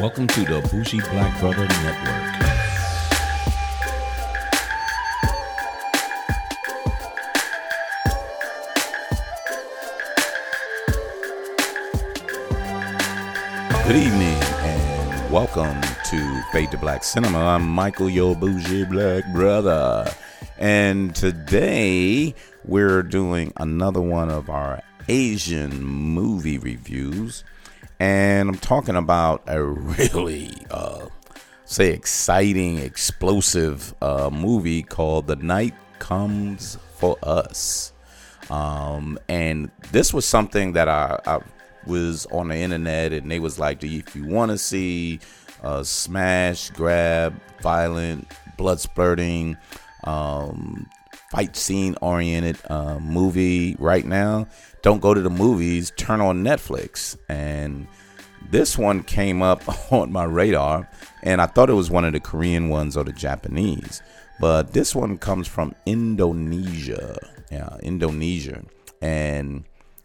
Welcome to the Bougie Black Brother Network. Good evening and welcome to Fade to Black Cinema. I'm Michael, your bougie black brother. And today we're doing another one of our Asian movie reviews. And I'm talking about a really, uh, say, exciting, explosive uh, movie called The Night Comes for Us. Um, and this was something that I, I was on the internet and they was like, if you want to see a smash, grab, violent, blood spurting, um, fight scene oriented uh, movie right now, don't go to the movies, turn on Netflix. And this one came up on my radar, and I thought it was one of the Korean ones or the Japanese. But this one comes from Indonesia. Yeah, Indonesia. And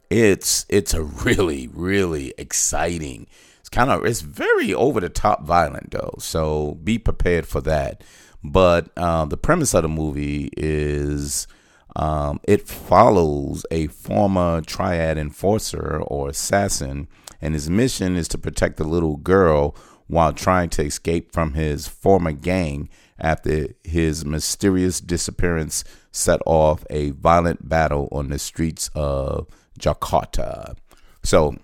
it's it's a really really exciting it's kind of it's very over the top violent though so be prepared for that but uh, the premise of the movie is um, it follows a former triad enforcer or assassin and his mission is to protect the little girl while trying to escape from his former gang after his mysterious disappearance set off a violent battle on the streets of Jakarta. So,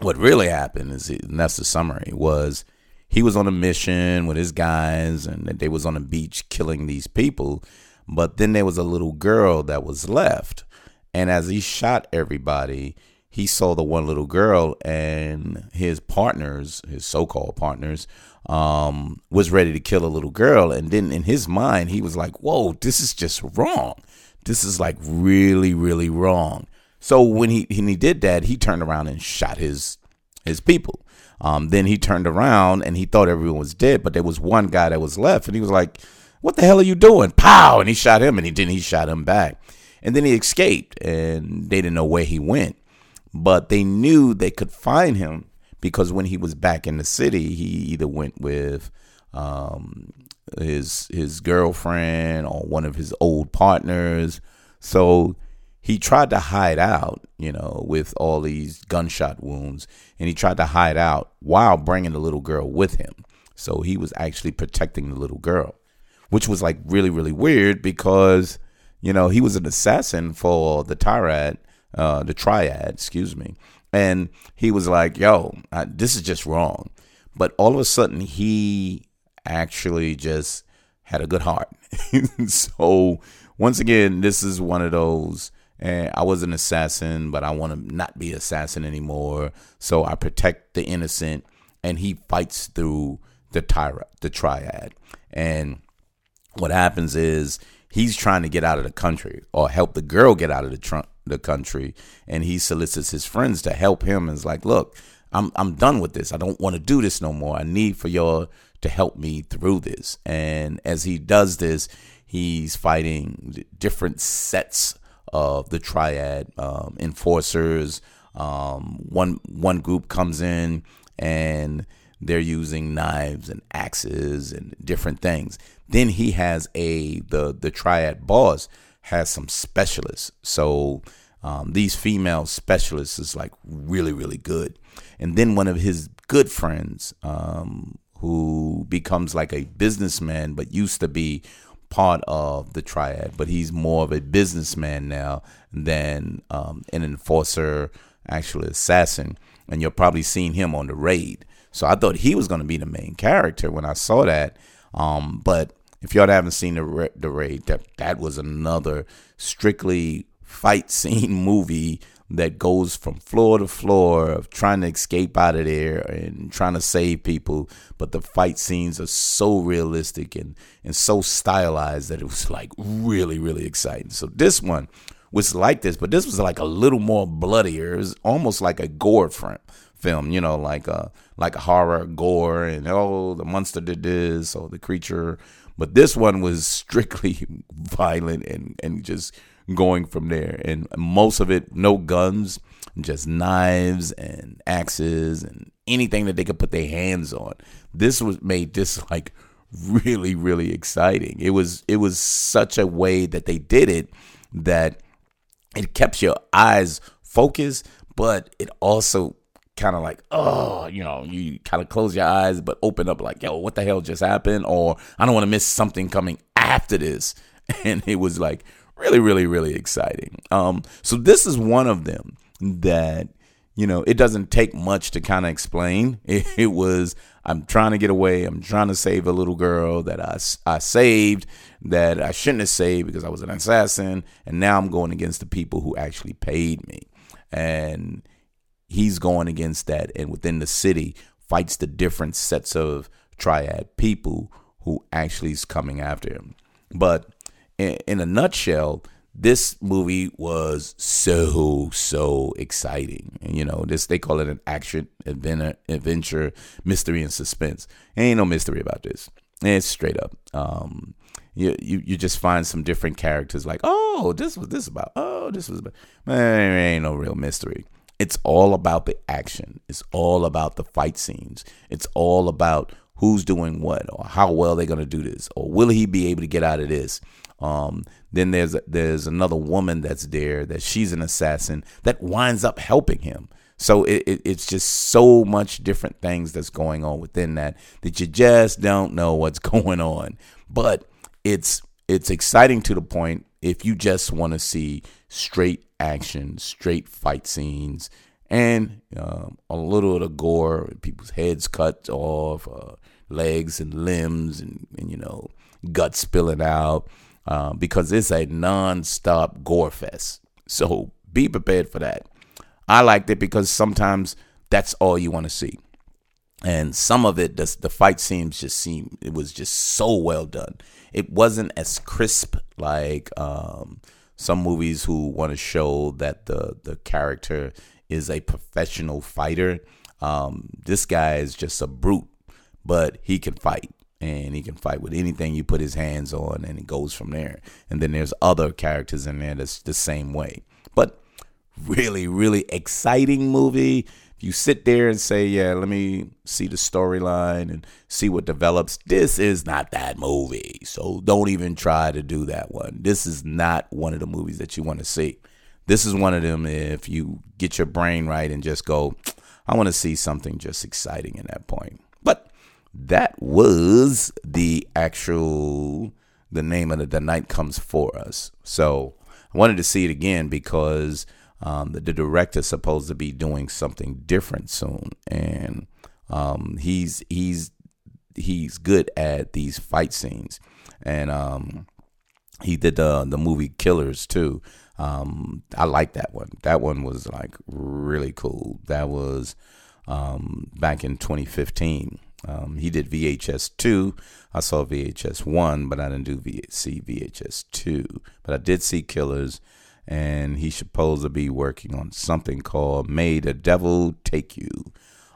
what really happened is, and that's the summary, was he was on a mission with his guys and they was on a beach killing these people. But then there was a little girl that was left. And as he shot everybody, he saw the one little girl and his partners, his so-called partners, um, was ready to kill a little girl. And then in his mind, he was like, whoa, this is just wrong. This is like really, really wrong. So when he when he did that, he turned around and shot his his people. Um, then he turned around and he thought everyone was dead, but there was one guy that was left, and he was like, "What the hell are you doing?" Pow! And he shot him, and he didn't. He shot him back, and then he escaped, and they didn't know where he went, but they knew they could find him because when he was back in the city, he either went with um, his his girlfriend or one of his old partners. So he tried to hide out, you know, with all these gunshot wounds, and he tried to hide out while bringing the little girl with him. So he was actually protecting the little girl, which was like really, really weird because, you know, he was an assassin for the triad, uh, the triad, excuse me, and he was like, "Yo, I, this is just wrong." But all of a sudden, he actually just had a good heart. so once again, this is one of those and I was an assassin, but I want to not be assassin anymore. So I protect the innocent, and he fights through the tyra, the triad. And what happens is he's trying to get out of the country or help the girl get out of the tr- the country, and he solicits his friends to help him. And is like, look, I'm I'm done with this. I don't want to do this no more. I need for y'all to help me through this. And as he does this, he's fighting different sets of the triad um, enforcers. Um, one one group comes in and they're using knives and axes and different things. Then he has a the the triad boss has some specialists. So um, these female specialists is like really really good. And then one of his good friends um, who becomes like a businessman but used to be part of the triad, but he's more of a businessman now than um, an enforcer, actually assassin. And you're probably seeing him on the raid. So I thought he was going to be the main character when I saw that. Um, but if y'all haven't seen the the raid, that that was another strictly fight scene movie that goes from floor to floor of trying to escape out of there and trying to save people. But the fight scenes are so realistic and, and so stylized that it was like really, really exciting. So this one was like this, but this was like a little more bloodier. It was almost like a gore front film, you know, like a like a horror gore and oh the monster did this or the creature. But this one was strictly violent and, and just going from there. And most of it, no guns, just knives and axes and anything that they could put their hands on. This was made this like really really exciting. It was it was such a way that they did it that it kept your eyes focused, but it also kind of like, oh, you know, you kind of close your eyes but open up like, yo, what the hell just happened? Or I don't want to miss something coming after this. And it was like really, really, really exciting. Um, so this is one of them that you know it doesn't take much to kind of explain. It, it, was I'm trying to get away. I'm trying to save a little girl that I I saved that I shouldn't have saved because I was an assassin, and now I'm going against the people who actually paid me, and he's going against that, and within the city fights the different sets of triad people who actually is coming after him. But in, a nutshell, this movie was so so exciting. And, you know, this they call it an action adventure, adventure, mystery and suspense. Ain't no mystery about this. It's straight up. Um, you, you you just find some different characters like, oh, this was this about. Oh, this was about. Man, ain't no real mystery. It's all about the action. It's all about the fight scenes. It's all about who's doing what or how well they're gonna do this or will he be able to get out of this. Um, then there's there's another woman that's there that she's an assassin that winds up helping him. So it, it, it's just so much different things that's going on within that that you just don't know what's going on. But it's it's exciting to the point if you just want to see straight action, straight fight scenes, and um, a little of the gore, people's heads cut off, uh, legs and limbs, and, and you know guts spilling out uh, because it's a non-stop gore fest. So be prepared for that. I liked it because sometimes that's all you want to see. And some of it, the, the fight scenes just seem it was just so well done. It wasn't as crisp like um, some movies who want to show that the, the character is a professional fighter. Um, this guy is just a brute, but he can fight and he can fight with anything you put his hands on and it goes from there. And then there's other characters in there that's the same way. But really really exciting movie. If you sit there and say yeah let me see the storyline and see what develops this is not that movie. So don't even try to do that one. This is not one of the movies that you want to see. This is one of them if you get your brain right and just go i want to see something just exciting in that point that was the actual the name of the, the night comes for us. So I wanted to see it again because um, the, the director's supposed to be doing something different soon, and um, he's he's he's good at these fight scenes, and um, he did the the movie Killers too. Um, I like that one. That one was like really cool. That was um, back in 2015. Um, he did VHS 2. I saw VHS 1, but I didn't do v- see VHS 2. But I did see Killers, and he's supposed to be working on something called May the Devil Take You.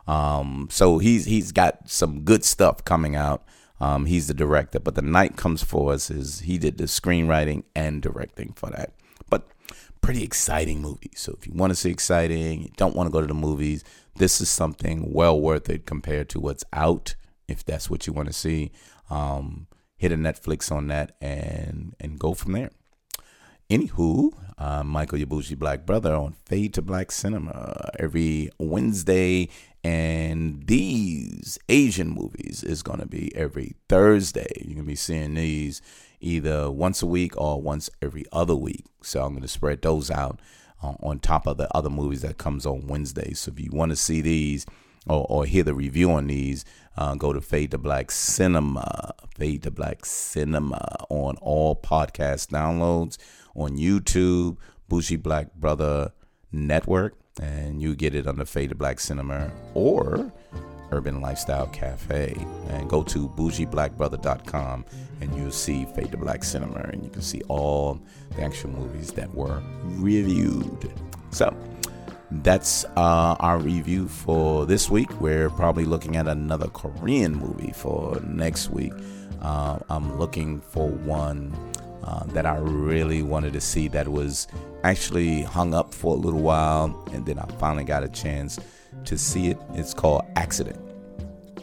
Um, so he's he's got some good stuff coming out. Um, he's the director, but the night comes for us is he did the screenwriting and directing for that. But pretty exciting movie. So if you want to see exciting, you don't want to go to the movies, this is something well worth it compared to what's out. If that's what you want to see, um, hit a Netflix on that and and go from there. Anywho, uh, Michael your bougie Black Brother on Fade to Black Cinema every Wednesday, and these Asian movies is going to be every Thursday. You're going to be seeing these either once a week or once every other week. So I'm going to spread those out uh, on top of the other movies that comes on Wednesday. So if you want to see these or, or hear the review on these, uh, go to Fade to Black Cinema, Fade to Black Cinema on all podcast downloads on YouTube, Bougie Black Brother Network, and you get it on the Fade to Black Cinema or Urban Lifestyle Cafe. And go to bougieblackbrother.com and you'll see Fade to Black Cinema and you can see all the actual movies that were reviewed. So that's uh, our review for this week. We're probably looking at another Korean movie for next week. Uh, I'm looking for one uh, that I really wanted to see that was actually hung up for a little while, and then I finally got a chance to see it. It's called Accident.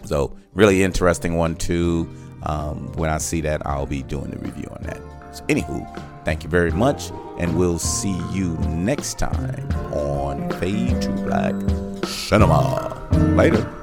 So, really interesting one, too. Um, when I see that, I'll be doing the review on that. So, anywho, thank you very much, and we'll see you next time on Fade to Black Cinema. Later.